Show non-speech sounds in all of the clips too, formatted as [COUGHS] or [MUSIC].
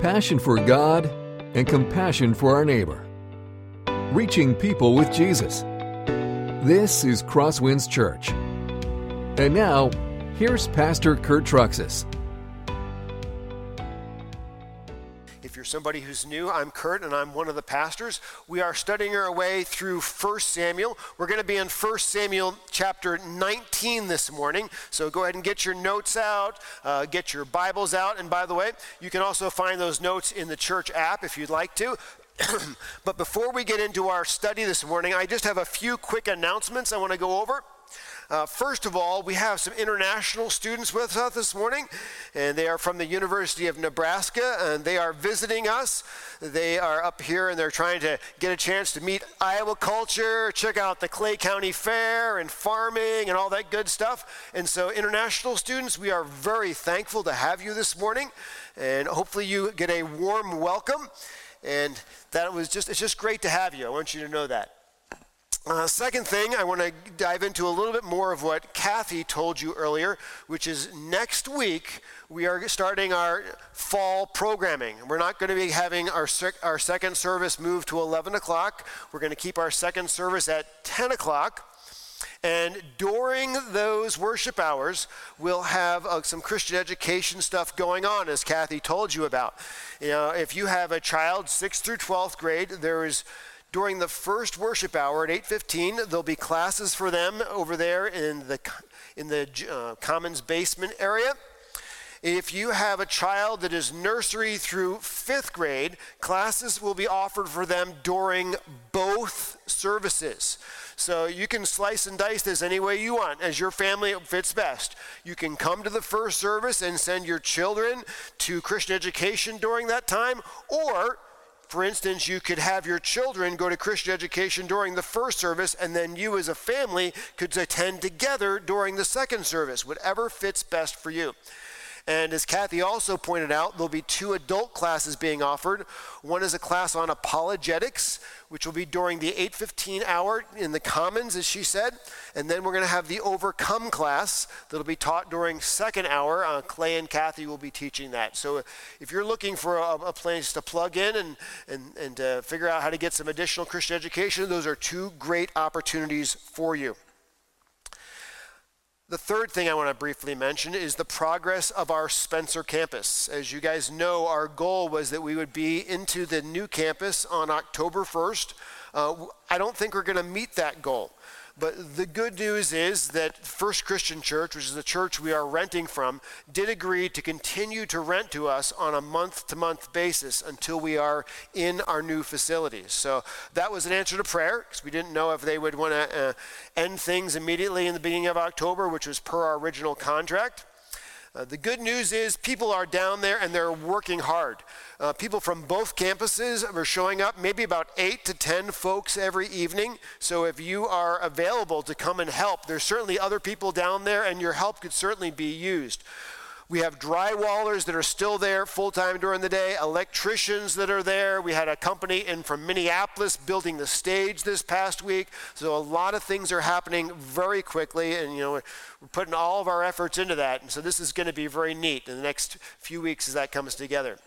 passion for God, and compassion for our neighbor. Reaching people with Jesus. This is Crosswinds Church. And now, here's Pastor Kurt Truxas. Somebody who's new, I'm Kurt and I'm one of the pastors. We are studying our way through 1 Samuel. We're going to be in 1 Samuel chapter 19 this morning. So go ahead and get your notes out, uh, get your Bibles out. And by the way, you can also find those notes in the church app if you'd like to. [CLEARS THROAT] but before we get into our study this morning, I just have a few quick announcements I want to go over. Uh, first of all, we have some international students with us this morning, and they are from the University of Nebraska, and they are visiting us. They are up here and they're trying to get a chance to meet Iowa culture, check out the Clay County Fair and farming and all that good stuff. And so, international students, we are very thankful to have you this morning, and hopefully, you get a warm welcome. And that was just, it's just great to have you. I want you to know that. Uh, second thing, I want to dive into a little bit more of what Kathy told you earlier, which is next week we are starting our fall programming. We're not going to be having our, sec- our second service move to 11 o'clock. We're going to keep our second service at 10 o'clock. And during those worship hours, we'll have uh, some Christian education stuff going on, as Kathy told you about. You know, if you have a child, 6th through 12th grade, there is during the first worship hour at 8.15 there'll be classes for them over there in the, in the uh, commons basement area. If you have a child that is nursery through fifth grade classes will be offered for them during both services. So you can slice and dice this any way you want as your family fits best. You can come to the first service and send your children to christian education during that time or for instance, you could have your children go to Christian education during the first service, and then you as a family could attend together during the second service, whatever fits best for you. And as Kathy also pointed out, there'll be two adult classes being offered. One is a class on apologetics, which will be during the 8:15 hour in the Commons, as she said. And then we're going to have the Overcome class that'll be taught during second hour. Uh, Clay and Kathy will be teaching that. So if you're looking for a, a place to plug in and and and uh, figure out how to get some additional Christian education, those are two great opportunities for you. The third thing I want to briefly mention is the progress of our Spencer campus. As you guys know, our goal was that we would be into the new campus on October 1st. Uh, I don't think we're going to meet that goal. But the good news is that First Christian Church, which is the church we are renting from, did agree to continue to rent to us on a month to month basis until we are in our new facilities. So that was an answer to prayer because we didn't know if they would want to uh, end things immediately in the beginning of October, which was per our original contract. Uh, the good news is people are down there and they're working hard. Uh, people from both campuses are showing up, maybe about eight to 10 folks every evening. So if you are available to come and help, there's certainly other people down there and your help could certainly be used. We have drywallers that are still there full time during the day, electricians that are there. We had a company in from Minneapolis building the stage this past week. So a lot of things are happening very quickly, and you know we're putting all of our efforts into that. And so this is going to be very neat in the next few weeks as that comes together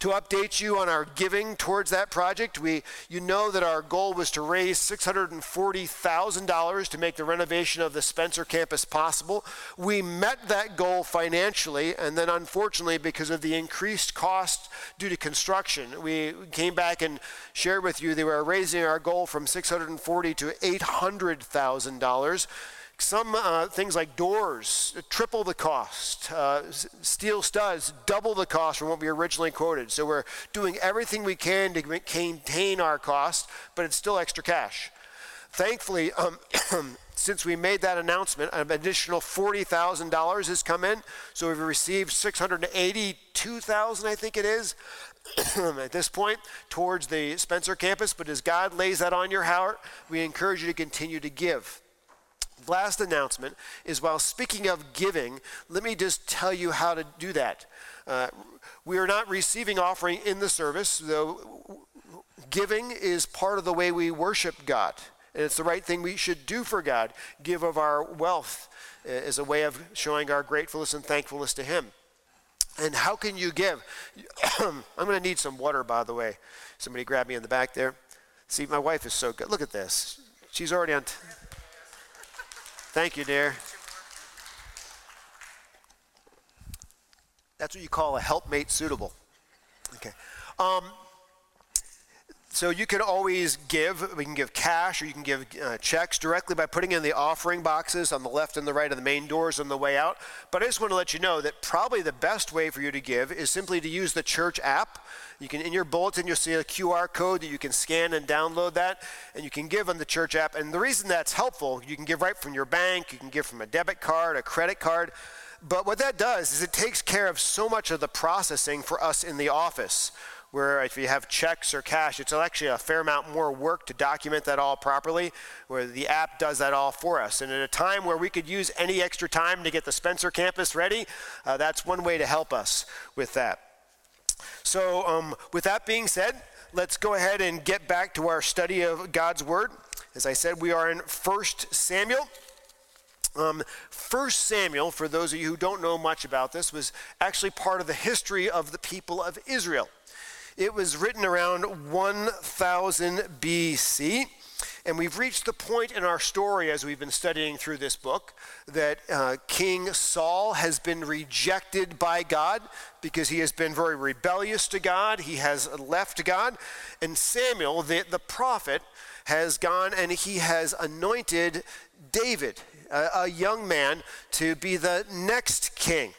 to update you on our giving towards that project. We, you know that our goal was to raise $640,000 to make the renovation of the Spencer campus possible. We met that goal financially, and then unfortunately, because of the increased cost due to construction, we came back and shared with you they were raising our goal from 640 to $800,000. Some uh, things like doors, triple the cost. Uh, steel studs, double the cost from what we originally quoted. So we're doing everything we can to contain our cost, but it's still extra cash. Thankfully, um, [COUGHS] since we made that announcement, an additional $40,000 has come in. So we've received 682,000, I think it is, [COUGHS] at this point towards the Spencer campus. But as God lays that on your heart, we encourage you to continue to give last announcement is while speaking of giving, let me just tell you how to do that. Uh, we are not receiving offering in the service, though giving is part of the way we worship God. And it's the right thing we should do for God, give of our wealth uh, as a way of showing our gratefulness and thankfulness to Him. And how can you give? [CLEARS THROAT] I'm going to need some water, by the way. Somebody grab me in the back there. See, my wife is so good. Look at this. She's already on. T- Thank you, dear. That's what you call a helpmate suitable. Okay. Um, so you can always give. We can give cash or you can give uh, checks directly by putting in the offering boxes on the left and the right of the main doors on the way out. But I just want to let you know that probably the best way for you to give is simply to use the church app. You can in your bulletin you'll see a QR code that you can scan and download that, and you can give on the church app. And the reason that's helpful, you can give right from your bank, you can give from a debit card, a credit card. But what that does is it takes care of so much of the processing for us in the office where if you have checks or cash, it's actually a fair amount more work to document that all properly, where the app does that all for us. And at a time where we could use any extra time to get the Spencer campus ready, uh, that's one way to help us with that. So, um, with that being said, let's go ahead and get back to our study of God's Word. As I said, we are in 1 Samuel. Um, 1 Samuel, for those of you who don't know much about this, was actually part of the history of the people of Israel. It was written around 1000 BC. And we've reached the point in our story as we've been studying through this book that uh, King Saul has been rejected by God because he has been very rebellious to God. He has left God. And Samuel, the, the prophet, has gone and he has anointed David, a, a young man, to be the next king.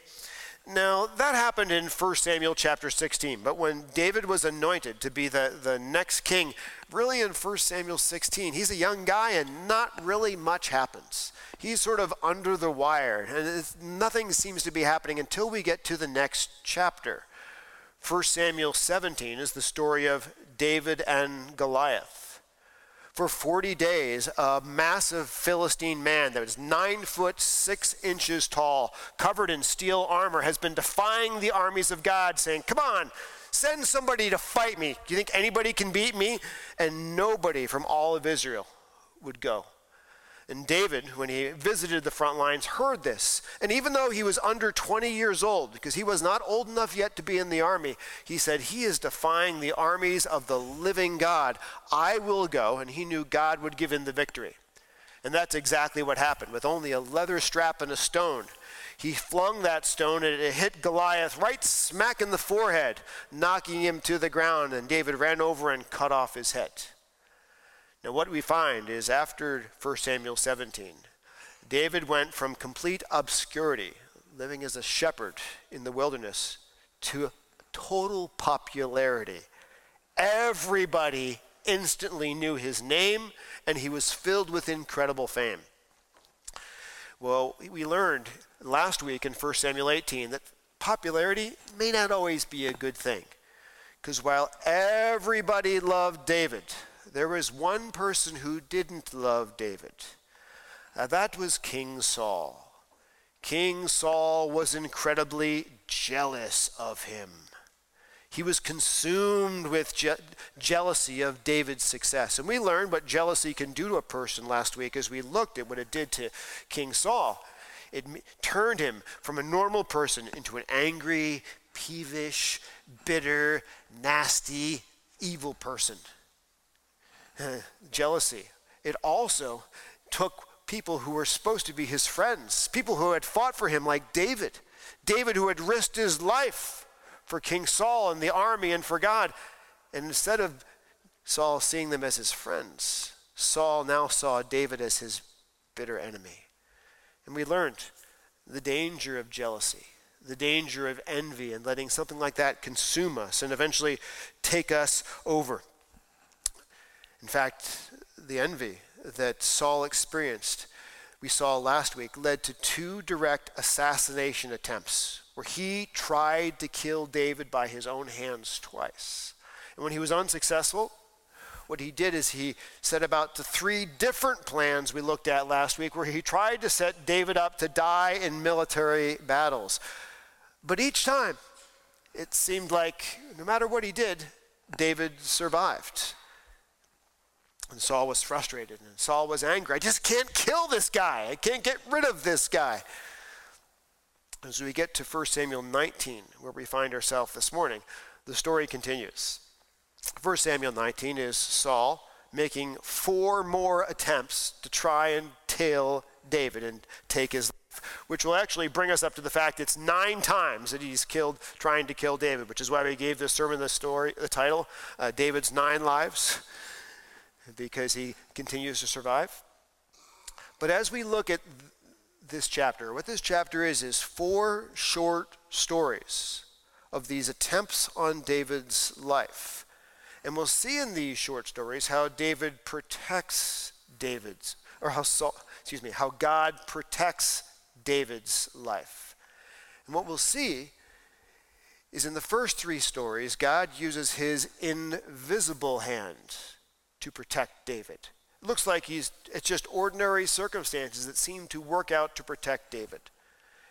Now, that happened in 1 Samuel chapter 16, but when David was anointed to be the, the next king, really in 1 Samuel 16, he's a young guy and not really much happens. He's sort of under the wire, and nothing seems to be happening until we get to the next chapter. 1 Samuel 17 is the story of David and Goliath for 40 days, a massive Philistine man that was nine foot six inches tall, covered in steel armor, has been defying the armies of God, saying, Come on, send somebody to fight me. Do you think anybody can beat me? And nobody from all of Israel would go. And David, when he visited the front lines, heard this. And even though he was under 20 years old, because he was not old enough yet to be in the army, he said, He is defying the armies of the living God. I will go. And he knew God would give him the victory. And that's exactly what happened. With only a leather strap and a stone, he flung that stone and it hit Goliath right smack in the forehead, knocking him to the ground. And David ran over and cut off his head. Now, what we find is after 1 Samuel 17, David went from complete obscurity, living as a shepherd in the wilderness, to total popularity. Everybody instantly knew his name, and he was filled with incredible fame. Well, we learned last week in 1 Samuel 18 that popularity may not always be a good thing. Because while everybody loved David, there was one person who didn't love David. Uh, that was King Saul. King Saul was incredibly jealous of him. He was consumed with je- jealousy of David's success. And we learned what jealousy can do to a person last week as we looked at what it did to King Saul. It m- turned him from a normal person into an angry, peevish, bitter, nasty, evil person. [LAUGHS] jealousy. It also took people who were supposed to be his friends, people who had fought for him, like David. David, who had risked his life for King Saul and the army and for God. And instead of Saul seeing them as his friends, Saul now saw David as his bitter enemy. And we learned the danger of jealousy, the danger of envy, and letting something like that consume us and eventually take us over. In fact, the envy that Saul experienced, we saw last week, led to two direct assassination attempts where he tried to kill David by his own hands twice. And when he was unsuccessful, what he did is he set about the three different plans we looked at last week where he tried to set David up to die in military battles. But each time, it seemed like no matter what he did, David survived. And Saul was frustrated and Saul was angry. I just can't kill this guy. I can't get rid of this guy. As we get to 1 Samuel 19, where we find ourselves this morning, the story continues. 1 Samuel 19 is Saul making four more attempts to try and kill David and take his life, which will actually bring us up to the fact it's nine times that he's killed trying to kill David, which is why we gave this sermon the story, the title, uh, David's Nine Lives, because he continues to survive. But as we look at th- this chapter, what this chapter is, is four short stories of these attempts on David's life. And we'll see in these short stories how David protects David's, or how Saul, excuse me, how God protects David's life. And what we'll see is in the first three stories, God uses his invisible hand to protect David. It looks like he's it's just ordinary circumstances that seem to work out to protect David.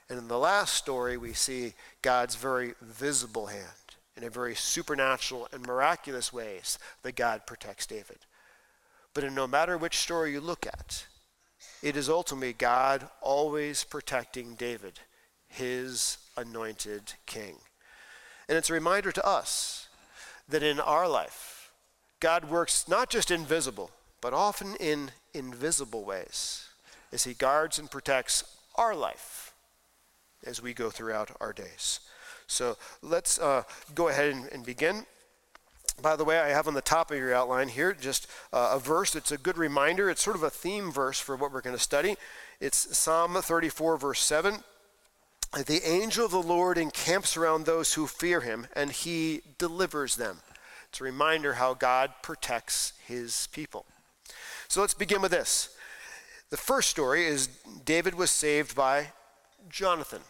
And in the last story, we see God's very visible hand in a very supernatural and miraculous ways that God protects David. But in no matter which story you look at, it is ultimately God always protecting David, his anointed king. And it's a reminder to us that in our life, God works not just invisible, but often in invisible ways as he guards and protects our life as we go throughout our days. So let's uh, go ahead and, and, begin. By the way, I have on the top of your outline here just uh, a verse. It's a good reminder. It's sort of a theme verse for what we're going to study. It's Psalm 34, verse 7. The angel of the Lord encamps around those who fear him, and he delivers them. It's a reminder how God protects his people. So let's begin with this. The first story is David was saved by Jonathan.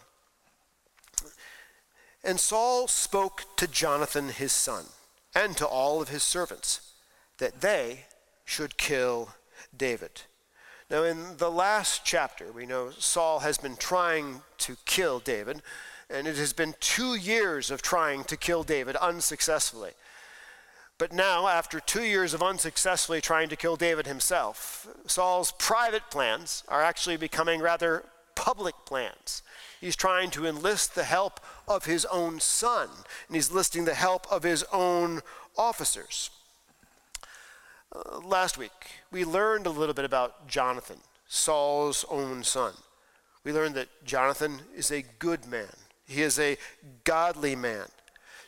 And Saul spoke to Jonathan his son and to all of his servants that they should kill David. Now, in the last chapter, we know Saul has been trying to kill David, and it has been two years of trying to kill David unsuccessfully. But now, after two years of unsuccessfully trying to kill David himself, Saul's private plans are actually becoming rather public plans. He's trying to enlist the help of his own son, and he's listing the help of his own officers. Uh, last week, we learned a little bit about Jonathan, Saul's own son. We learned that Jonathan is a good man, he is a godly man.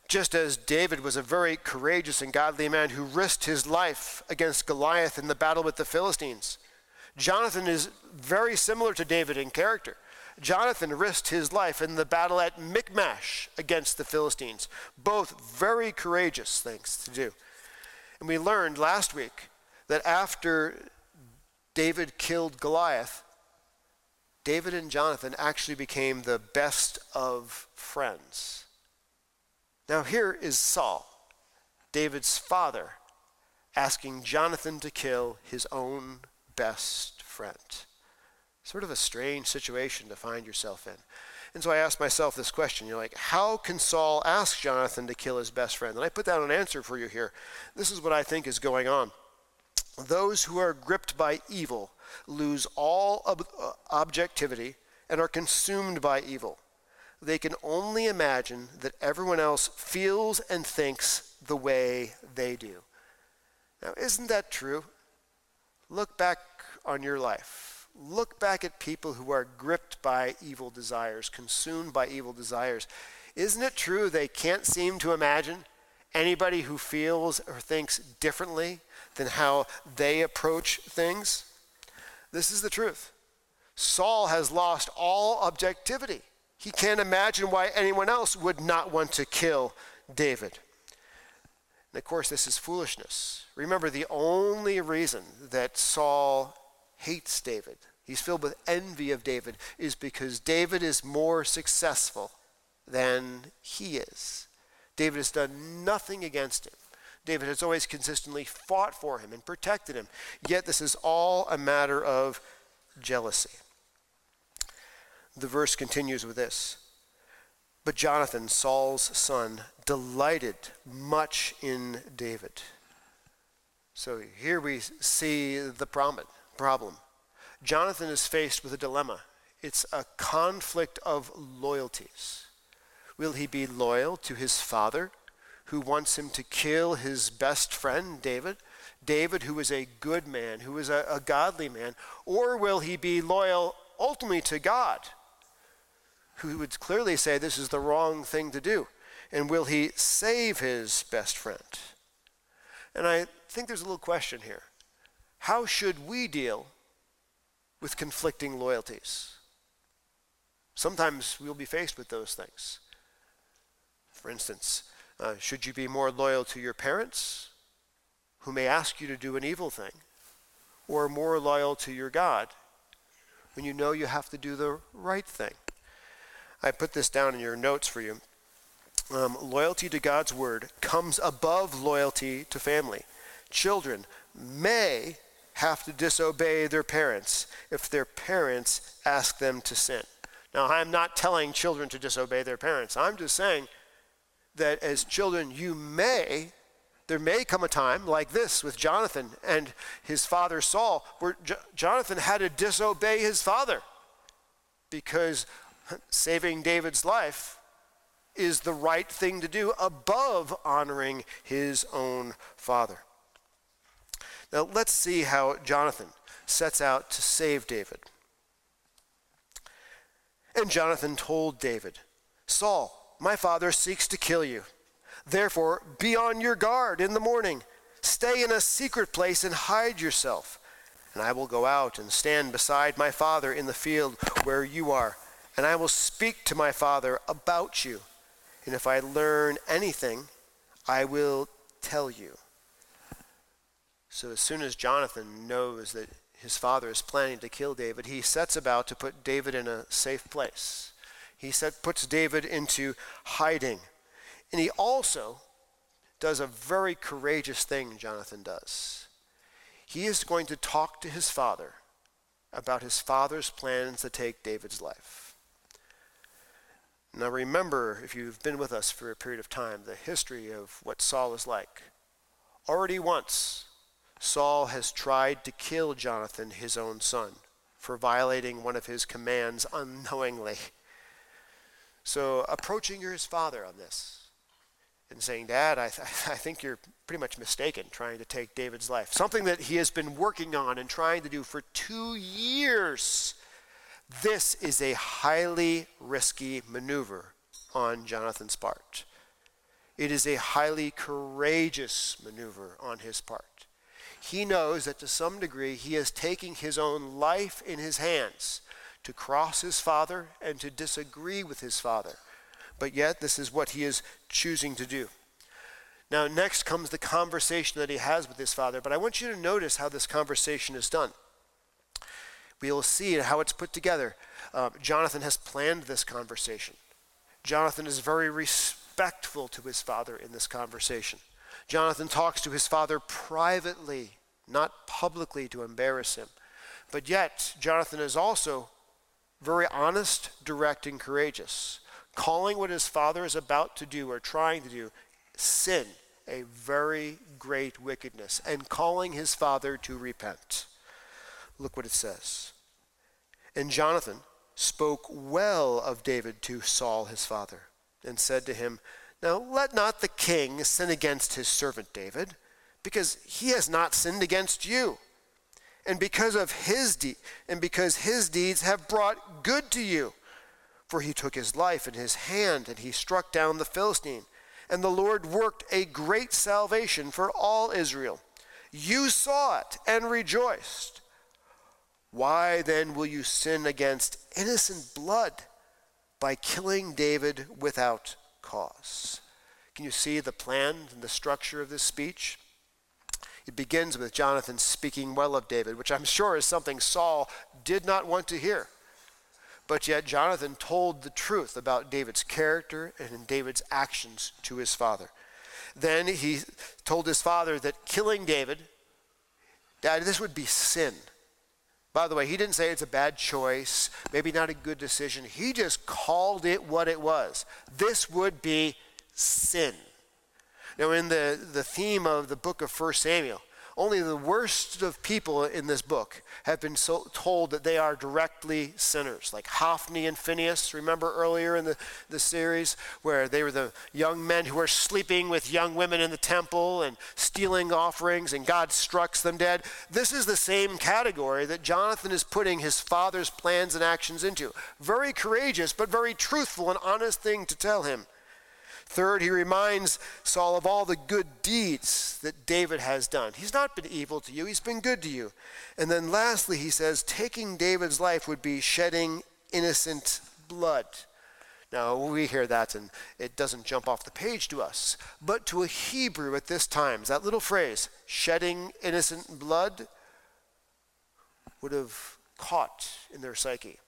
Just as David was a very courageous and godly man who risked his life against Goliath in the battle with the Philistines, Jonathan is very similar to David in character. Jonathan risked his life in the battle at Michmash against the Philistines. Both very courageous things to do. And we learned last week that after David killed Goliath, David and Jonathan actually became the best of friends. Now, here is Saul, David's father, asking Jonathan to kill his own best friend. Sort of a strange situation to find yourself in. And so I asked myself this question. You're like, how can Saul ask Jonathan to kill his best friend? And I put down an answer for you here. This is what I think is going on. Those who are gripped by evil lose all ob- uh, objectivity and are consumed by evil. They can only imagine that everyone else feels and thinks the way they do. Now, isn't that true? Look back on your life look back at people who are gripped by evil desires, consumed by evil desires. Isn't it true they can't seem to imagine anybody who feels or thinks differently than how they approach things? This is the truth. Saul has lost all objectivity. He can't imagine why anyone else would not want to kill David. And of course, this is foolishness. Remember, the only reason that Saul hates David, he's filled with envy of David, is because David is more successful than he is. David has done nothing against him. David has always consistently fought for him and protected him. Yet this is all a matter of jealousy. The verse continues with this But Jonathan, Saul's son, delighted much in David. So here we see the problem. Jonathan is faced with a dilemma. It's a conflict of loyalties. Will he be loyal to his father, who wants him to kill his best friend, David? David, who is a good man, who is a, a godly man? Or will he be loyal ultimately to God, who would clearly say this is the wrong thing to do? And will he save his best friend? And I think there's a little question here. How should we deal with conflicting loyalties? Sometimes we'll be faced with those things. For instance, uh, should you be more loyal to your parents, who may ask you to do an evil thing, or more loyal to your God, when you know you have to do the right thing? I put this down in your notes for you. Um, loyalty to God's word comes above loyalty to family. Children may have to disobey their parents if their parents ask them to sin. Now, I'm not telling children to disobey their parents. I'm just saying that as children, you may, there may come a time like this with Jonathan and his father Saul, where J- Jonathan had to disobey his father because [LAUGHS] saving David's life is the right thing to do above honoring his own father. Now, let's see how Jonathan sets out to save David. And Jonathan told David, Saul, my father seeks to kill you. Therefore, be on your guard in the morning. Stay in a secret place and hide yourself. And I will go out and stand beside my father in the field where you are. And I will speak to my father about you. And if I learn anything, I will tell you. So as soon as Jonathan knows that his father is planning to kill David, he sets about to put David in a safe place he set, puts David into hiding. And he also does a very courageous thing, Jonathan does. He is going to talk to his father about his father's plans to take David's life. Now, remember, if you've been with us for a period of time, the history of what Saul is like. Already once, Saul has tried to kill Jonathan, his own son, for violating one of his commands unknowingly. So approaching his father on this and saying, Dad, I, th- I think you're pretty much mistaken trying to take David's life. Something that he has been working on and trying to do for two years. This is a highly risky maneuver on Jonathan's part. It is a highly courageous maneuver on his part. He knows that to some degree he is taking his own life in his hands to cross his father and to disagree with his father. But yet, this is what he is choosing to do. Now, next comes the conversation that he has with his father, but I want you to notice how this conversation is done. We will see how it's put together. Uh, Jonathan has planned this conversation. Jonathan is very respectful to his father in this conversation. Jonathan talks to his father privately, not publicly to embarrass him. But yet, Jonathan is also very honest, direct, and courageous, calling what his father is about to do or trying to do sin, a very great wickedness, and calling his father to repent. Look what it says. And Jonathan spoke well of David to Saul his father, and said to him, Now let not the king sin against his servant David, because he has not sinned against you and because of his de- and because his deeds have brought good to you. For he took his life in his hand and he struck down the Philistine. And the Lord worked a great salvation for all Israel. You saw it and rejoiced. Why then will you sin against innocent blood by killing David without cause? Can you see the plan and the structure of this speech? It begins with Jonathan speaking well of David, which I'm sure is something Saul did not want to hear. But yet, Jonathan told the truth about David's character and David's actions to his father. Then he told his father that killing David, Dad, this would be sin. By the way, he didn't say it's a bad choice, maybe not a good decision. He just called it what it was. This would be sin. Now, in the, the theme of the book of 1 Samuel, Only the worst of people in this book have been so told that they are directly sinners, like Hophni and Phinehas, Remember earlier in the, the series where they were the young men who were sleeping with young women in the temple and stealing offerings, and God struck them dead? This is the same category that Jonathan is putting his father's plans and actions into. Very courageous, but very truthful and honest thing to tell him. Third, he reminds Saul of all the good deeds that David has done. He's not been evil to you, he's been good to you. And then lastly, he says, taking David's life would be shedding innocent blood. Now, we hear that and it doesn't jump off the page to us. But to a Hebrew at this time, that little phrase, shedding innocent blood, would have caught in their psyche.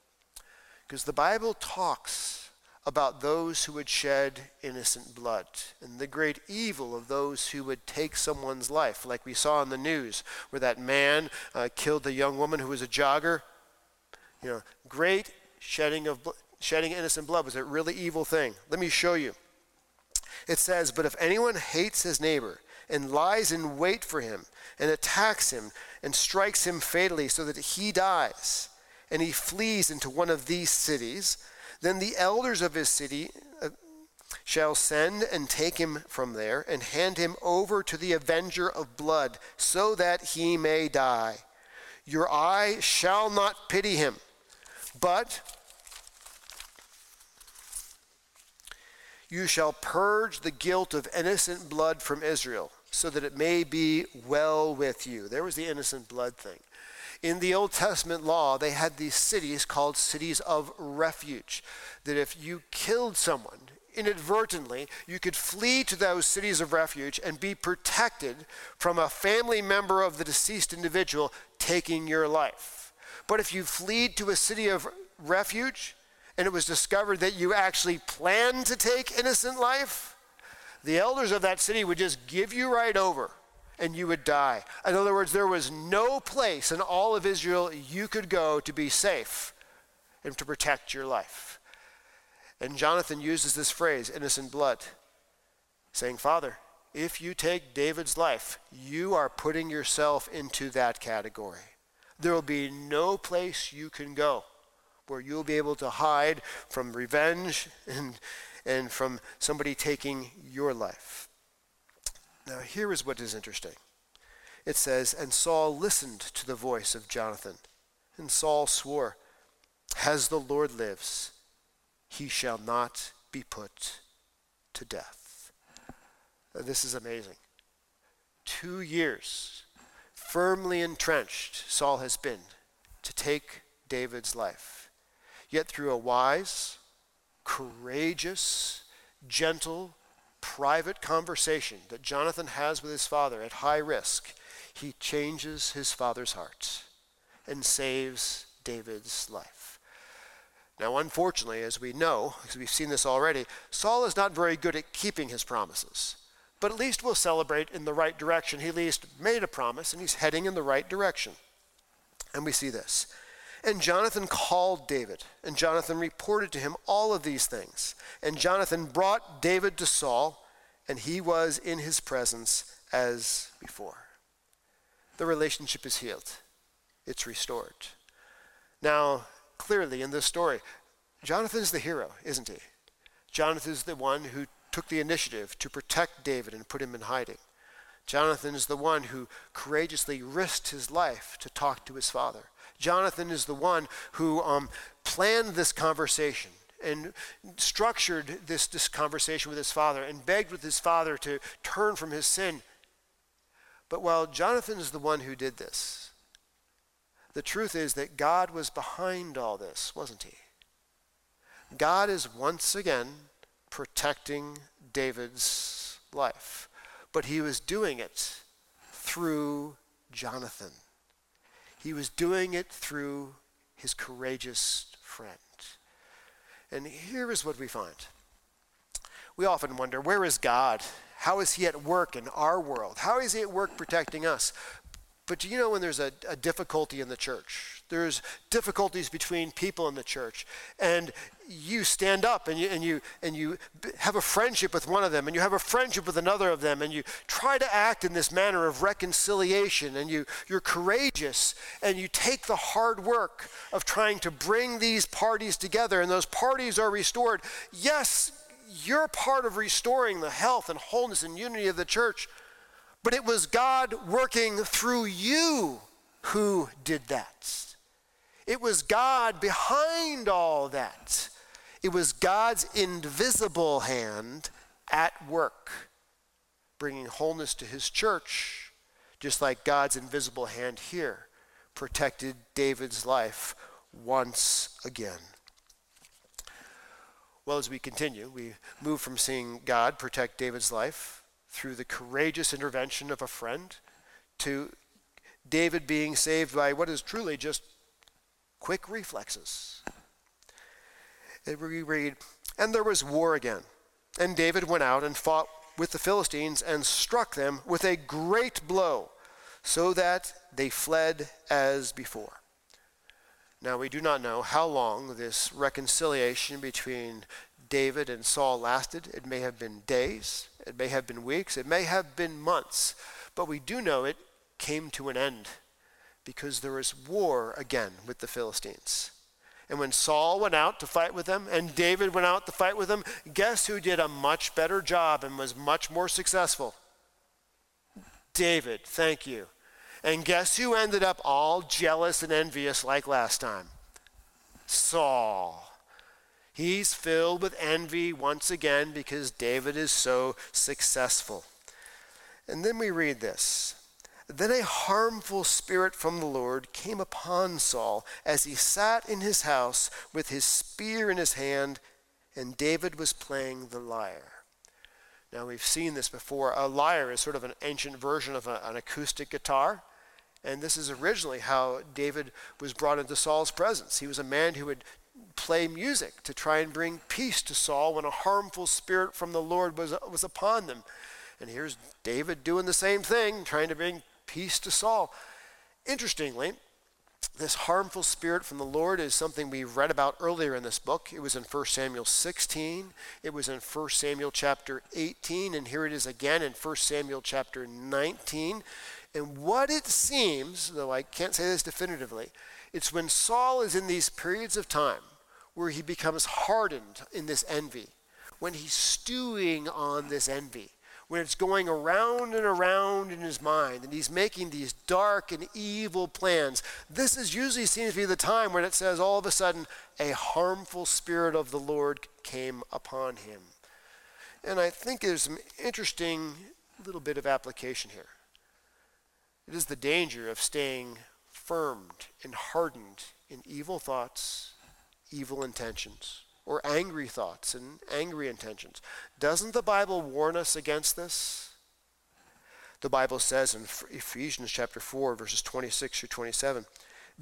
Because the Bible talks about those who would shed innocent blood and the great evil of those who would take someone's life, like we saw in the news where that man uh, killed the young woman who was a jogger. You know, great shedding of bl- shedding innocent blood was a really evil thing. Let me show you. It says, "But if anyone hates his neighbor and lies in wait for him and attacks him and strikes him fatally so that he dies, and he flees into one of these cities," Then the elders of his city uh, shall send and take him from there and hand him over to the avenger of blood, so that he may die. Your eye shall not pity him, but you shall purge the guilt of innocent blood from Israel, so that it may be well with you. There was the innocent blood thing. In the Old Testament law, they had these cities called cities of refuge. That if you killed someone inadvertently, you could flee to those cities of refuge and be protected from a family member of the deceased individual taking your life. But if you fled to a city of refuge and it was discovered that you actually planned to take innocent life, the elders of that city would just give you right over and you would die. In other words, there was no place in all of Israel you could go to be safe and to protect your life. And Jonathan uses this phrase, innocent blood, saying, Father, if you take David's life, you are putting yourself into that category. There will be no place you can go where you'll be able to hide from revenge and, and from somebody taking your life. Now, here is what is interesting. It says, And Saul listened to the voice of Jonathan. And Saul swore, As the Lord lives, he shall not be put to death. This is amazing. Two years, firmly entrenched, Saul has been to take David's life. Yet, through a wise, courageous, gentle, private conversation that Jonathan has with his father at high risk, he changes his father's heart and saves David's life. Now, unfortunately, as we know, because we've seen this already, Saul is not very good at keeping his promises. But at least we'll celebrate in the right direction. He at least made a promise and he's heading in the right direction. And we see this. And Jonathan called David, and Jonathan reported to him all of these things. And Jonathan brought David to Saul, and he was in his presence as before. The relationship is healed, it's restored. Now, clearly in this story, Jonathan is the hero, isn't he? Jonathan is the one who took the initiative to protect David and put him in hiding. Jonathan is the one who courageously risked his life to talk to his father. Jonathan is the one who um, planned this conversation and structured this, this conversation with his father and begged with his father to turn from his sin. But while Jonathan is the one who did this, the truth is that God was behind all this, wasn't he? God is once again protecting David's life, but he was doing it through Jonathan. He was doing it through his courageous friend. And here is what we find. We often wonder where is God? How is he at work in our world? How is he at work protecting us? But do you know when there's a, a difficulty in the church? There's difficulties between people in the church. And you stand up and you, and, you, and you have a friendship with one of them, and you have a friendship with another of them, and you try to act in this manner of reconciliation, and you, you're courageous, and you take the hard work of trying to bring these parties together, and those parties are restored. Yes, you're part of restoring the health and wholeness and unity of the church. But it was God working through you who did that. It was God behind all that. It was God's invisible hand at work, bringing wholeness to his church, just like God's invisible hand here protected David's life once again. Well, as we continue, we move from seeing God protect David's life through the courageous intervention of a friend to David being saved by what is truly just quick reflexes. We read, And there was war again. And David went out and fought with the Philistines and struck them with a great blow, so that they fled as before. Now, we do not know how long this reconciliation between David and Saul lasted. It may have been days, it may have been weeks, it may have been months, but we do know it came to an end because there was war again with the Philistines. And when Saul went out to fight with them and David went out to fight with them, guess who did a much better job and was much more successful? David, thank you. And guess who ended up all jealous and envious like last time? Saul. He's filled with envy once again because David is so successful. And then we read this. Then a harmful spirit from the Lord came upon Saul as he sat in his house with his spear in his hand, and David was playing the lyre. Now, we've seen this before. A lyre is sort of an ancient version of a, an acoustic guitar. And this is originally how David was brought into Saul's presence. He was a man who would play music to try and bring peace to Saul when a harmful spirit from the Lord was, was upon them. And here's David doing the same thing, trying to bring peace to Saul. Interestingly, this harmful spirit from the Lord is something we read about earlier in this book. It was in 1 Samuel 16, it was in 1 Samuel chapter 18, and here it is again in 1 Samuel chapter 19. And what it seems, though I can't say this definitively, it's when Saul is in these periods of time where he becomes hardened in this envy, when he's stewing on this envy, when it's going around and around in his mind and he's making these dark and evil plans. This is usually seems to be the time when it says all of a sudden a harmful spirit of the Lord came upon him. And I think there's some interesting little bit of application here. It is the danger of staying firmed and hardened in evil thoughts evil intentions or angry thoughts and angry intentions. Doesn't the Bible warn us against this? The Bible says in Ephesians chapter 4 verses 26 through 27,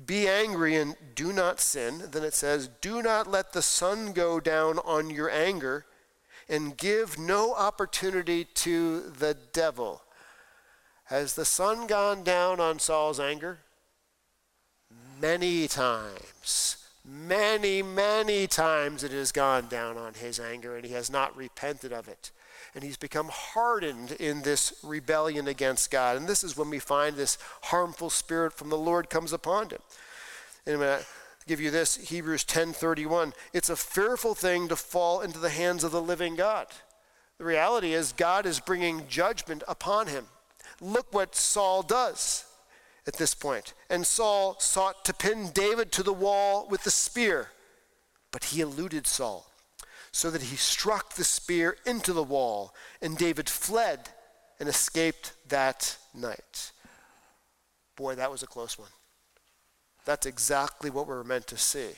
be angry and do not sin. Then it says, do not let the sun go down on your anger and give no opportunity to the devil. Has the sun gone down on Saul's anger? Many times. Many, many times it has gone down on his anger, and he has not repented of it. And he's become hardened in this rebellion against God. And this is when we find this harmful spirit from the Lord comes upon him. And to give you this Hebrews 10:31. It's a fearful thing to fall into the hands of the living God. The reality is God is bringing judgment upon him. Look what Saul does at this point. And Saul sought to pin David to the wall with the spear, but he eluded Saul, so that he struck the spear into the wall, and David fled and escaped that night. Boy, that was a close one. That's exactly what we're meant to see.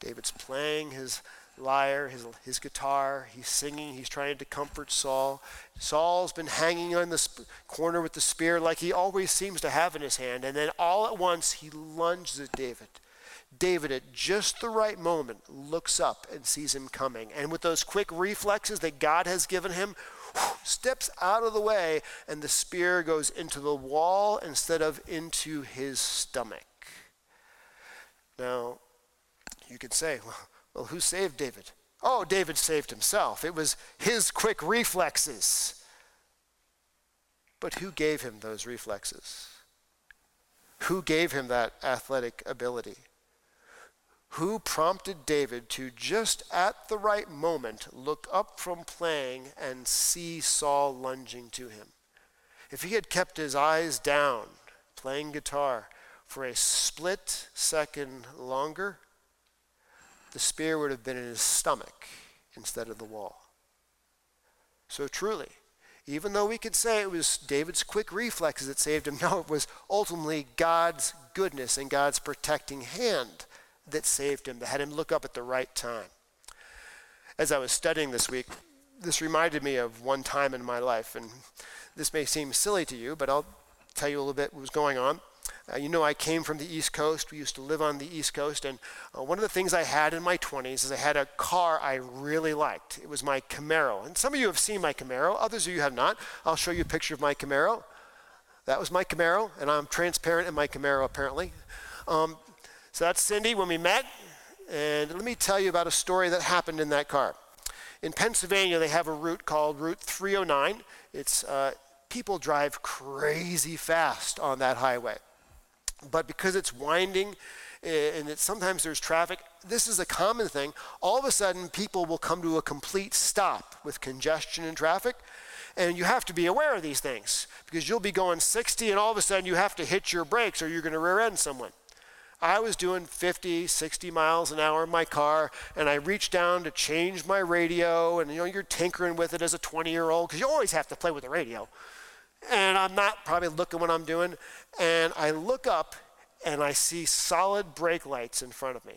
David's playing his lyre, his, his guitar. He's singing. He's trying to comfort Saul. Saul's been hanging on the sp- corner with the spear like he always seems to have in his hand. And then all at once, he lunges at David. David, at just the right moment, looks up and sees him coming. And with those quick reflexes that God has given him, steps out of the way, and the spear goes into the wall instead of into his stomach. Now, you could say, well, well who saved David? Oh, David saved himself. It was his quick reflexes. But who gave him those reflexes? Who gave him that athletic ability? Who prompted David to just at the right moment look up from playing and see Saul lunging to him? If he had kept his eyes down, playing guitar, for a split second longer, the spear would have been in his stomach instead of the wall. So truly, even though we could say it was David's quick reflexes that saved him, [LAUGHS] no, it was ultimately God's goodness and God's protecting hand that saved him, that had him look up at the right time. As I was studying this week, this reminded me of one time in my life, and this may seem silly to you, but I'll tell you a little bit what was going on. Uh, you know, I came from the East Coast. We used to live on the East Coast. And uh, one of the things I had in my 20s is I had a car I really liked. It was my Camaro. And some of you have seen my Camaro, others of you have not. I'll show you a picture of my Camaro. That was my Camaro, and I'm transparent in my Camaro, apparently. Um, so that's Cindy when we met. And let me tell you about a story that happened in that car. In Pennsylvania, they have a route called Route 309. It's uh, people drive crazy fast on that highway. But because it's winding eh, and it, sometimes there's traffic, this is a common thing. All of a sudden, people will come to a complete stop with congestion and traffic. And you have to be aware of these things because you'll be going 60 and all of a sudden you have to hit your brakes or you're going to rear end someone. I was doing 50, 60 miles an hour in my car, and I reached down to change my radio, and you know, you're tinkering with it as a 20 year old because you always have to play with the radio and I'm not probably looking what I'm doing. And I look up and I see solid brake lights in front of me.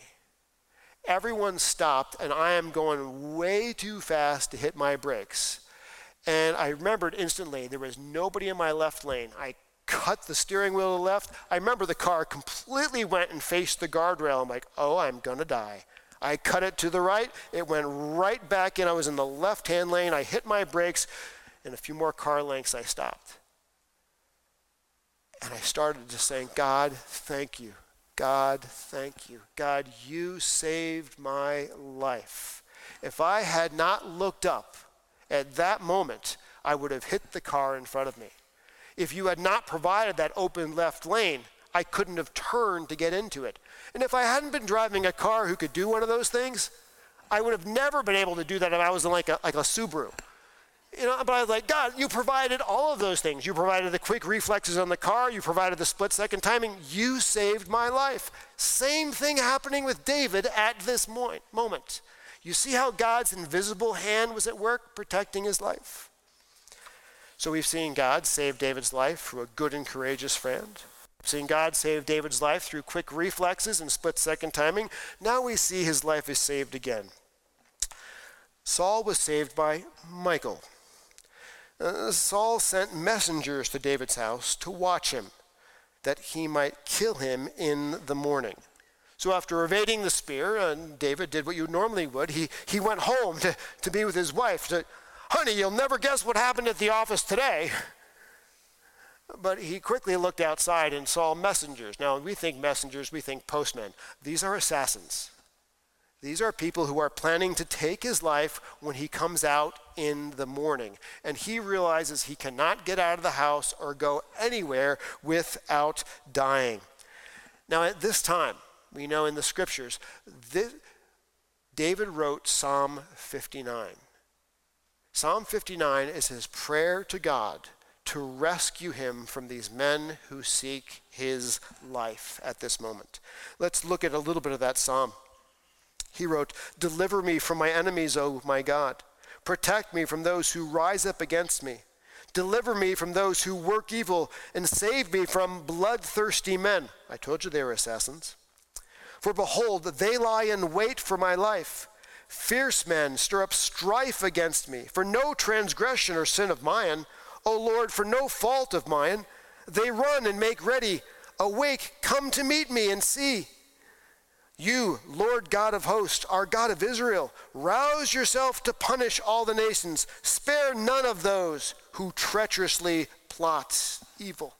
Everyone stopped, and I am going way too fast to hit my brakes. And I remembered instantly there was nobody in my left lane. I cut the steering wheel to the left. I remember the car completely went and faced the guardrail. I'm like, oh, I'm going to die. I cut it to the right. It went right back in. I was in the left hand lane. I hit my brakes and a few more car lengths, I stopped. And I started just saying, God, thank you. God, thank you. God, you saved my life. If I had not looked up at that moment, I would have hit the car in front of me. If you had not provided that open left lane, I couldn't have turned to get into it. And if I hadn't been driving a car who could do one of those things, I would have never been able to do that if I was in like a, like a Subaru. You know, but I was like, God, you provided all of those things. You provided the quick reflexes on the car. You provided the split second timing. You saved my life. Same thing happening with David at this moment. You see how God's invisible hand was at work protecting his life? So we've seen God save David's life through a good and courageous friend. We've seen God save David's life through quick reflexes and split second timing. Now we see his life is saved again. Saul was saved by Michal. Uh, Saul sent messengers to David's house to watch him, that he might kill him in the morning. So after evading the spear, and David did what you normally would. He, he went home to, to be with his wife. To, Honey, you'll never guess what happened at the office today. But he quickly looked outside and saw messengers. Now, we think messengers, we think postmen. These are assassins. These are people who are planning to take his life when he comes out in the morning. And he realizes he cannot get out of the house or go anywhere without dying. Now, at this time, we know in the scriptures, this, David wrote Psalm 59. Psalm 59 is his prayer to God to rescue him from these men who seek his life at this moment. Let's look at a little bit of that psalm. He wrote, Deliver me from my enemies, O my God. Protect me from those who rise up against me. Deliver me from those who work evil, and save me from bloodthirsty men. I told you they were assassins. For behold, they lie in wait for my life. Fierce men stir up strife against me, for no transgression or sin of mine. O Lord, for no fault of mine. They run and make ready. Awake, come to meet me and see. You, Lord God of hosts, our God of Israel, rouse yourself to punish all the nations. Spare none of those who treacherously plot evil.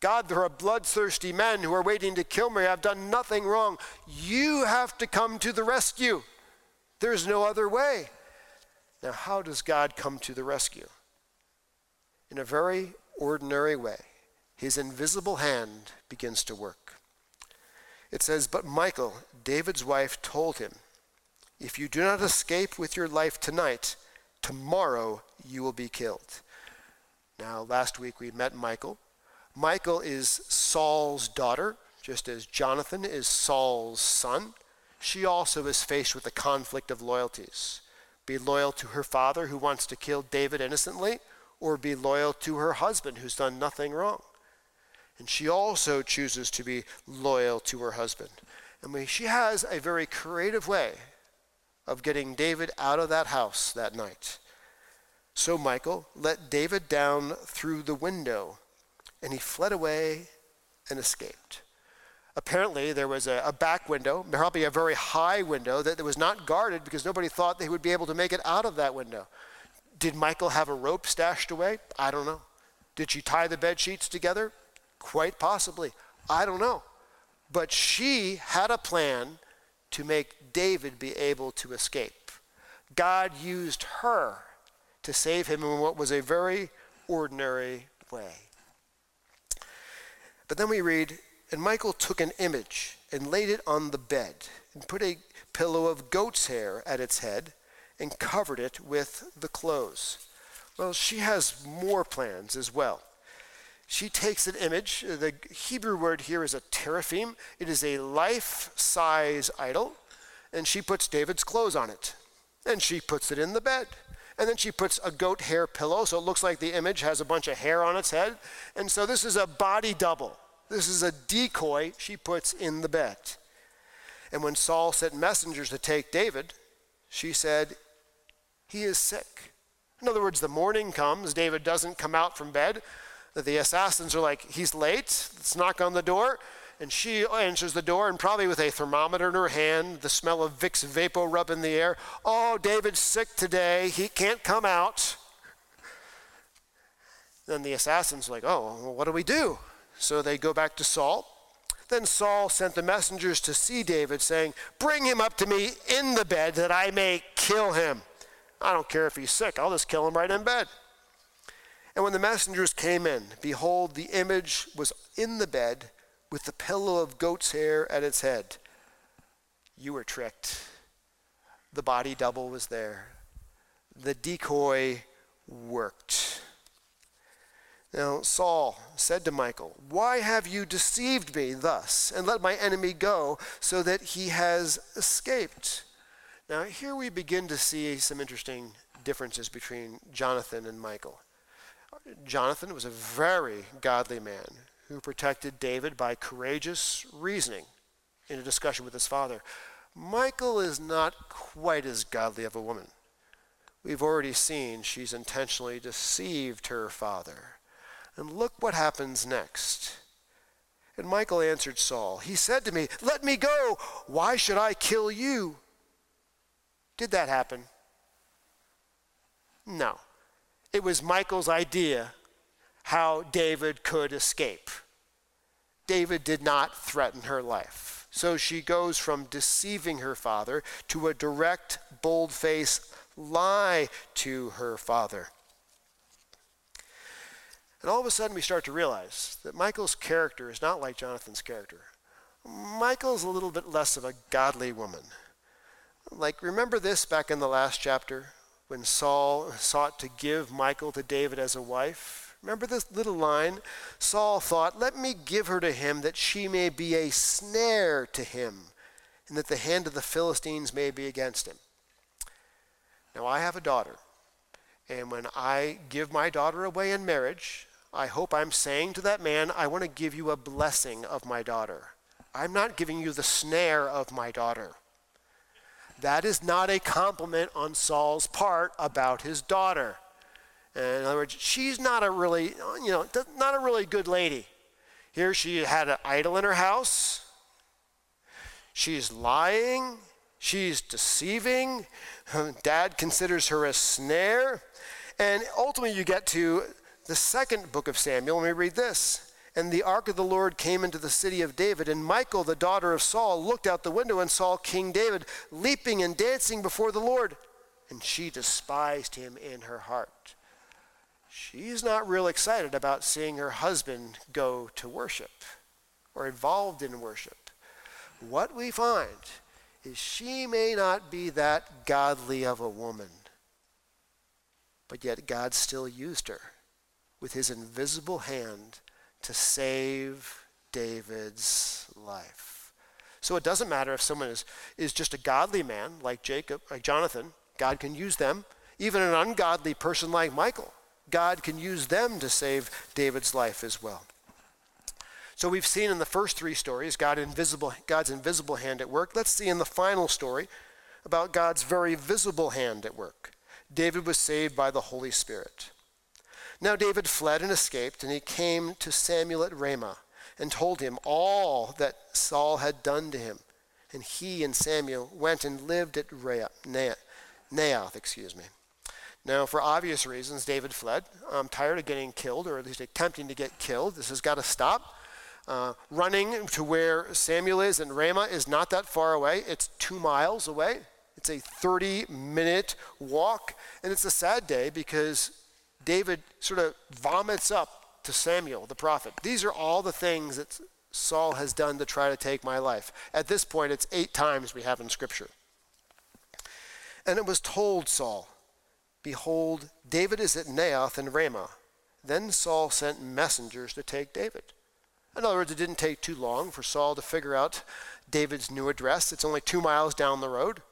God, there are bloodthirsty men who are waiting to kill me. I've done nothing wrong. You have to come to the rescue. There's no other way. Now, how does God come to the rescue? In a very ordinary way. His invisible hand begins to work. It says, But Michal, David's wife, told him, If you do not escape with your life tonight, tomorrow you will be killed. Now, last week we met Michal. Michal is Saul's daughter, just as Jonathan is Saul's son. She also is faced with a conflict of loyalties. Be loyal to her father who wants to kill David innocently, or be loyal to her husband who's done nothing wrong. And she also chooses to be loyal to her husband. And she has a very creative way of getting David out of that house that night. So Michal let David down through the window, and he fled away and escaped. Apparently, there was a, a, back window, probably a very high window, that was not guarded because nobody thought they would be able to make it out of that window. Did Michal have a rope stashed away? I don't know. Did she tie the bed sheets together? Quite possibly. I don't know. But she had a plan to make David be able to escape. God used her to save him in what was a very ordinary way. But then we read, and Michal took an image and laid it on the bed and put a pillow of goat's hair at its head and covered it with the clothes. Well, she has more plans as well. She takes an image. The Hebrew word here is a teraphim. It is a life size idol. And she puts David's clothes on it. And she puts it in the bed. And then she puts a goat hair pillow, so it looks like the image has a bunch of hair on its head. And so this is a body double. This is a decoy she puts in the bed. And when Saul sent messengers to take David, she said, He is sick. In other words, the morning comes, David doesn't come out from bed. The assassins are like, He's late, let's knock on the door. And she answers the door, and probably with a thermometer in her hand, the smell of Vicks VapoRub in the air. Oh, David's sick today. He can't come out. Then the assassins like, oh, well, what do we do? So they go back to Saul. Then Saul sent the messengers to see David, saying, Bring him up to me in the bed that I may kill him. I don't care if he's sick, I'll just kill him right in bed. And when the messengers came in, behold, the image was in the bed with the pillow of goat's hair at its head. You were tricked. The body double was there. The decoy worked. Now Saul said to Michal, Why have you deceived me thus, and let my enemy go, so that he has escaped? Now here we begin to see some interesting differences between Jonathan and Michal. Jonathan was a very godly man who protected David by courageous reasoning in a discussion with his father. Michal is not quite as godly of a woman. We've already seen she's intentionally deceived her father. And look what happens next. And Michal answered Saul, He said to me, Let me go. Why should I kill you? Did that happen? No. It was Michal's idea how David could escape. David did not threaten her life. So she goes from deceiving her father to a direct, bold faced lie to her father. And all of a sudden, we start to realize that Michal's character is not like Jonathan's character. Michal's a little bit less of a godly woman. Like, remember this back in the last chapter when Saul sought to give Michal to David as a wife? Remember this little line? Saul thought, Let me give her to him that she may be a snare to him, and that the hand of the Philistines may be against him. Now, I have a daughter, and when I give my daughter away in marriage, I hope I'm saying to that man, I want to give you a blessing of my daughter. I'm not giving you the snare of my daughter. That is not a compliment on Saul's part about his daughter. In other words, she's not a really, you know, not a really good lady. Here she had an idol in her house. She's lying. She's deceiving. Dad considers her a snare. And ultimately, you get to the second book of Samuel. Let me read this. And the ark of the Lord came into the city of David, and Michal, the daughter of Saul, looked out the window and saw King David leaping and dancing before the Lord. And she despised him in her heart. She's not real excited about seeing her husband go to worship or involved in worship. What we find is she may not be that godly of a woman, but yet God still used her with his invisible hand to save David's life. So it doesn't matter if someone is, is just a godly man like Jacob, like Jonathan, God can use them. Even an ungodly person like Michal, God can use them to save David's life as well. So we've seen in the first three stories God invisible, God's invisible hand at work. Let's see in the final story about God's very visible hand at work. David was saved by the Holy Spirit. Now David fled and escaped, and he came to Samuel at Ramah and told him all that Saul had done to him. And he and Samuel went and lived at Naioth, excuse me. Now, for obvious reasons, David fled. I'm tired of getting killed, or at least attempting to get killed. This has got to stop. Uh, running to where Samuel is in Ramah is not that far away. It's two miles away. It's a 30 minute walk. And it's a sad day because David sort of vomits up to Samuel, the prophet. These are all the things that Saul has done to try to take my life. At this point, it's eight times we have in Scripture. And it was told Saul, Behold, David is at Naioth in Ramah. Then Saul sent messengers to take David. In other words, it didn't take too long for Saul to figure out David's new address. It's only two miles down the road.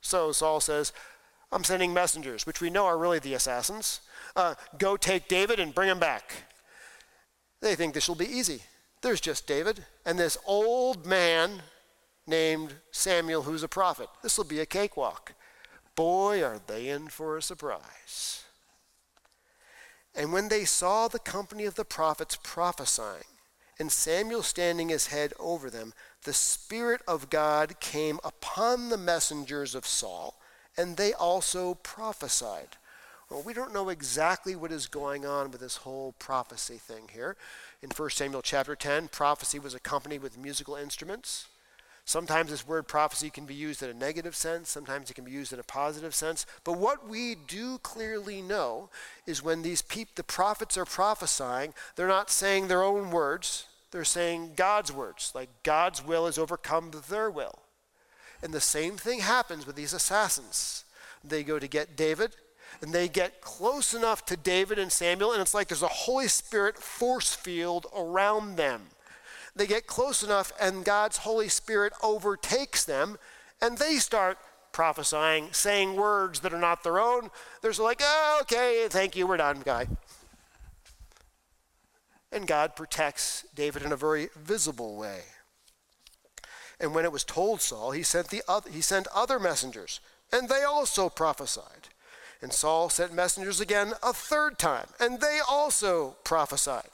So Saul says, I'm sending messengers, which we know are really the assassins. Uh, go take David and bring him back. They think this will be easy. There's just David and this old man named Samuel who's a prophet. This will be a cakewalk. Boy, are they in for a surprise. And when they saw the company of the prophets prophesying, and Samuel standing his head over them, the Spirit of God came upon the messengers of Saul, and they also prophesied. Well, we don't know exactly what is going on with this whole prophecy thing here. In 1 Samuel chapter 10, prophecy was accompanied with musical instruments. Sometimes this word prophecy can be used in a negative sense, sometimes it can be used in a positive sense. But what we do clearly know is when these peop- the prophets are prophesying, they're not saying their own words, they're saying God's words, like God's will has overcome their will. And the same thing happens with these assassins. They go to get David, and they get close enough to David and Samuel, and it's like there's a Holy Spirit force field around them. They get close enough, and God's Holy Spirit overtakes them, and they start prophesying, saying words that are not their own. They're like, oh, okay, thank you, we're done, guy. And God protects David in a very visible way. And when it was told Saul, he sent, the other, he sent other messengers, and they also prophesied. And Saul sent messengers again a third time, and they also prophesied.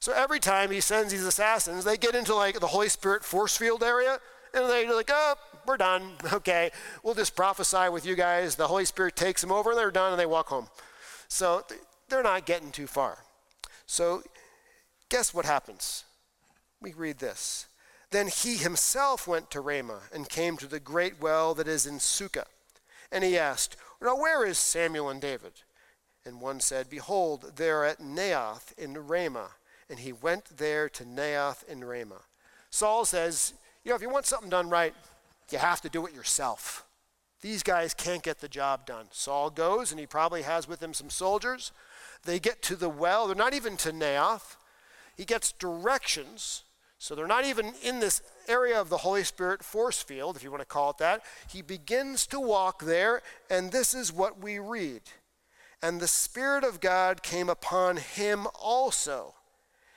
So every time he sends these assassins, they get into like the Holy Spirit force field area, and they're like, oh, we're done. [LAUGHS] Okay, we'll just prophesy with you guys. The Holy Spirit takes them over, and they're done, and they walk home. So they're not getting too far. So guess what happens? We read this. Then he himself went to Ramah and came to the great well that is in Succoth. And he asked, Now where is Samuel and David? And one said, Behold, they are at Naioth in Ramah and he went there to Naioth in Ramah. Saul says, You know, if you want something done right, you have to do it yourself. These guys can't get the job done. Saul goes, and he probably has with him some soldiers. They get to the well. They're not even to Naioth. He gets directions. So they're not even in this area of the Holy Spirit force field, if you want to call it that. He begins to walk there, and this is what we read. And the Spirit of God came upon him also.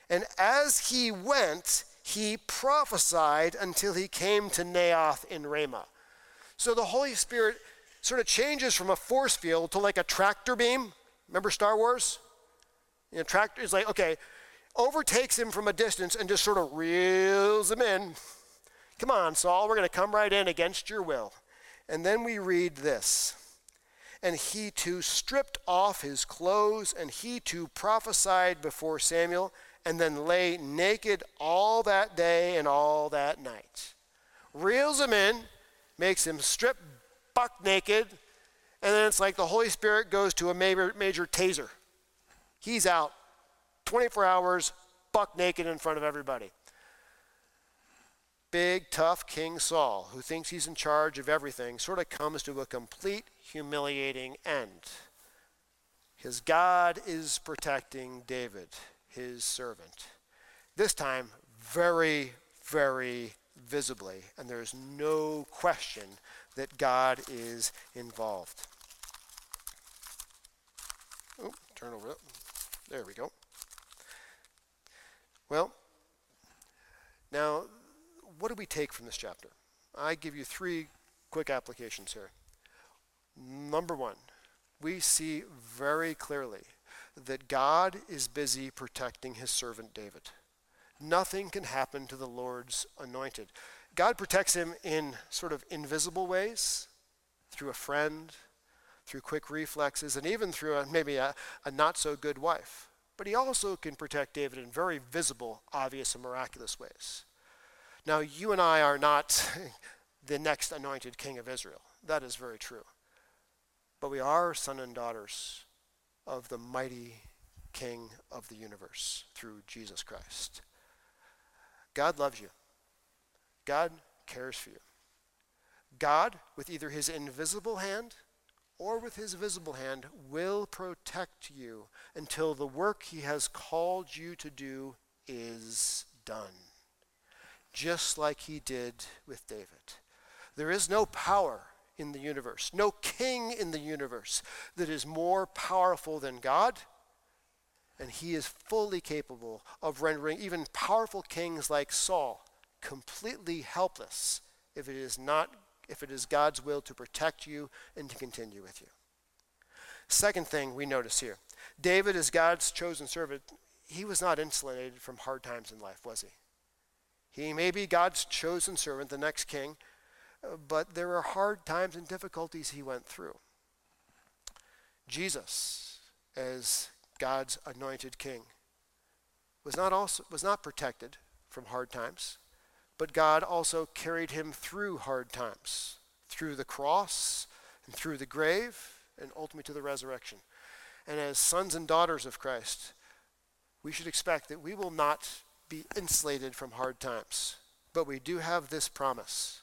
And as he went, he prophesied until he came to Naioth in Ramah. So the Holy Spirit sort of changes from a force field to like a tractor beam. Remember Star Wars? You know, tractor is like, okay, overtakes him from a distance and just sort of reels him in, Come on, Saul, we're going to come right in against your will. And then we read this. And he too stripped off his clothes, and he too prophesied before Samuel, and then lay naked all that day and all that night. Reels him in, makes him strip buck naked, and then it's like the Holy Spirit goes to a major, major taser. He's out 24 hours, buck naked in front of everybody. Big, tough King Saul, who thinks he's in charge of everything, sort of comes to a complete humiliating end. His God is protecting David, his servant. This time, very, very visibly, and there's no question that God is involved. Oh, turn over. There we go. Well, now, what do we take from this chapter? I give you three quick applications here. Number one, we see very clearly that God is busy protecting his servant David. Nothing can happen to the Lord's anointed. God protects him in sort of invisible ways, through a friend, through quick reflexes, and even through a, maybe a, a not so good wife. But he also can protect David in very visible, obvious, and miraculous ways. Now, you and I are not [LAUGHS] the next anointed king of Israel. That is very true. But we are sons and daughters of the mighty King of the universe through Jesus Christ. God loves you. God cares for you. God, with either his invisible hand or with his visible hand, will protect you until the work he has called you to do is done. Just like he did with David. There is no power in the universe, no king in the universe that is more powerful than God. And he is fully capable of rendering even powerful kings like Saul completely helpless if it is not if it is God's will to protect you and to continue with you. Second thing we notice here David, is God's chosen servant, he was not insulated from hard times in life, was he? He may be God's chosen servant, the next king, but there were hard times and difficulties he went through. Jesus, as God's anointed king, was not, also, was not protected from hard times. But God also carried him through hard times, through the cross and through the grave and ultimately to the resurrection. And as sons and daughters of Christ, we should expect that we will not be insulated from hard times. But we do have this promise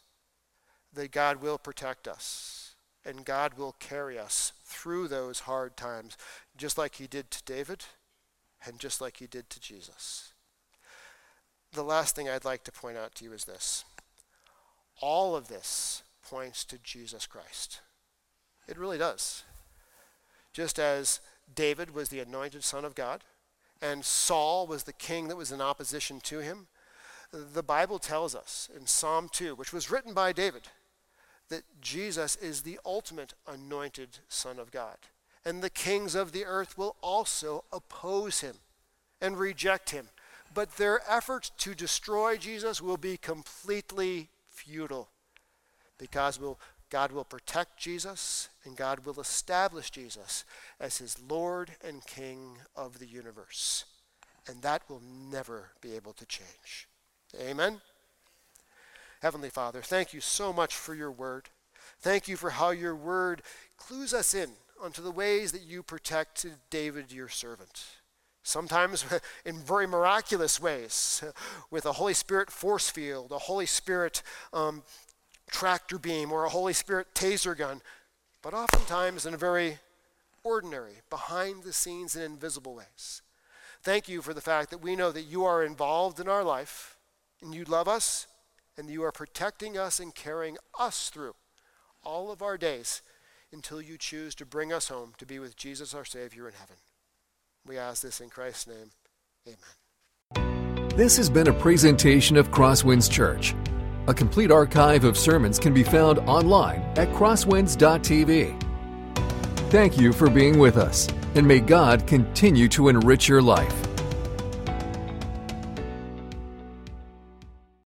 that God will protect us and God will carry us through those hard times, just like he did to David and just like he did to Jesus the last thing I'd like to point out to you is this. All of this points to Jesus Christ. It really does. Just as David was the anointed son of God, and Saul was the king that was in opposition to him, the Bible tells us in Psalm 2, which was written by David, that Jesus is the ultimate anointed Son of God. And the kings of the earth will also oppose him and reject him but their efforts to destroy Jesus will be completely futile because we'll, God will protect Jesus and God will establish Jesus as his Lord and King of the universe. And that will never be able to change. Amen. Heavenly Father, thank you so much for your word. Thank you for how your word clues us in onto the ways that you protected David, your servant sometimes [LAUGHS] in very miraculous ways, [LAUGHS] with a Holy Spirit force field, a Holy Spirit um, tractor beam, or a Holy Spirit taser gun, but oftentimes in a very ordinary, behind the scenes, and invisible ways. Thank you for the fact that we know that you are involved in our life, and you love us, and you are protecting us and carrying us through all of our days until you choose to bring us home to be with Jesus our Savior in heaven. We ask this in Christ's name. Amen. This has been a presentation of Crosswinds Church. A complete archive of sermons can be found online at crosswinds.tv. Thank you for being with us, and may God continue to enrich your life.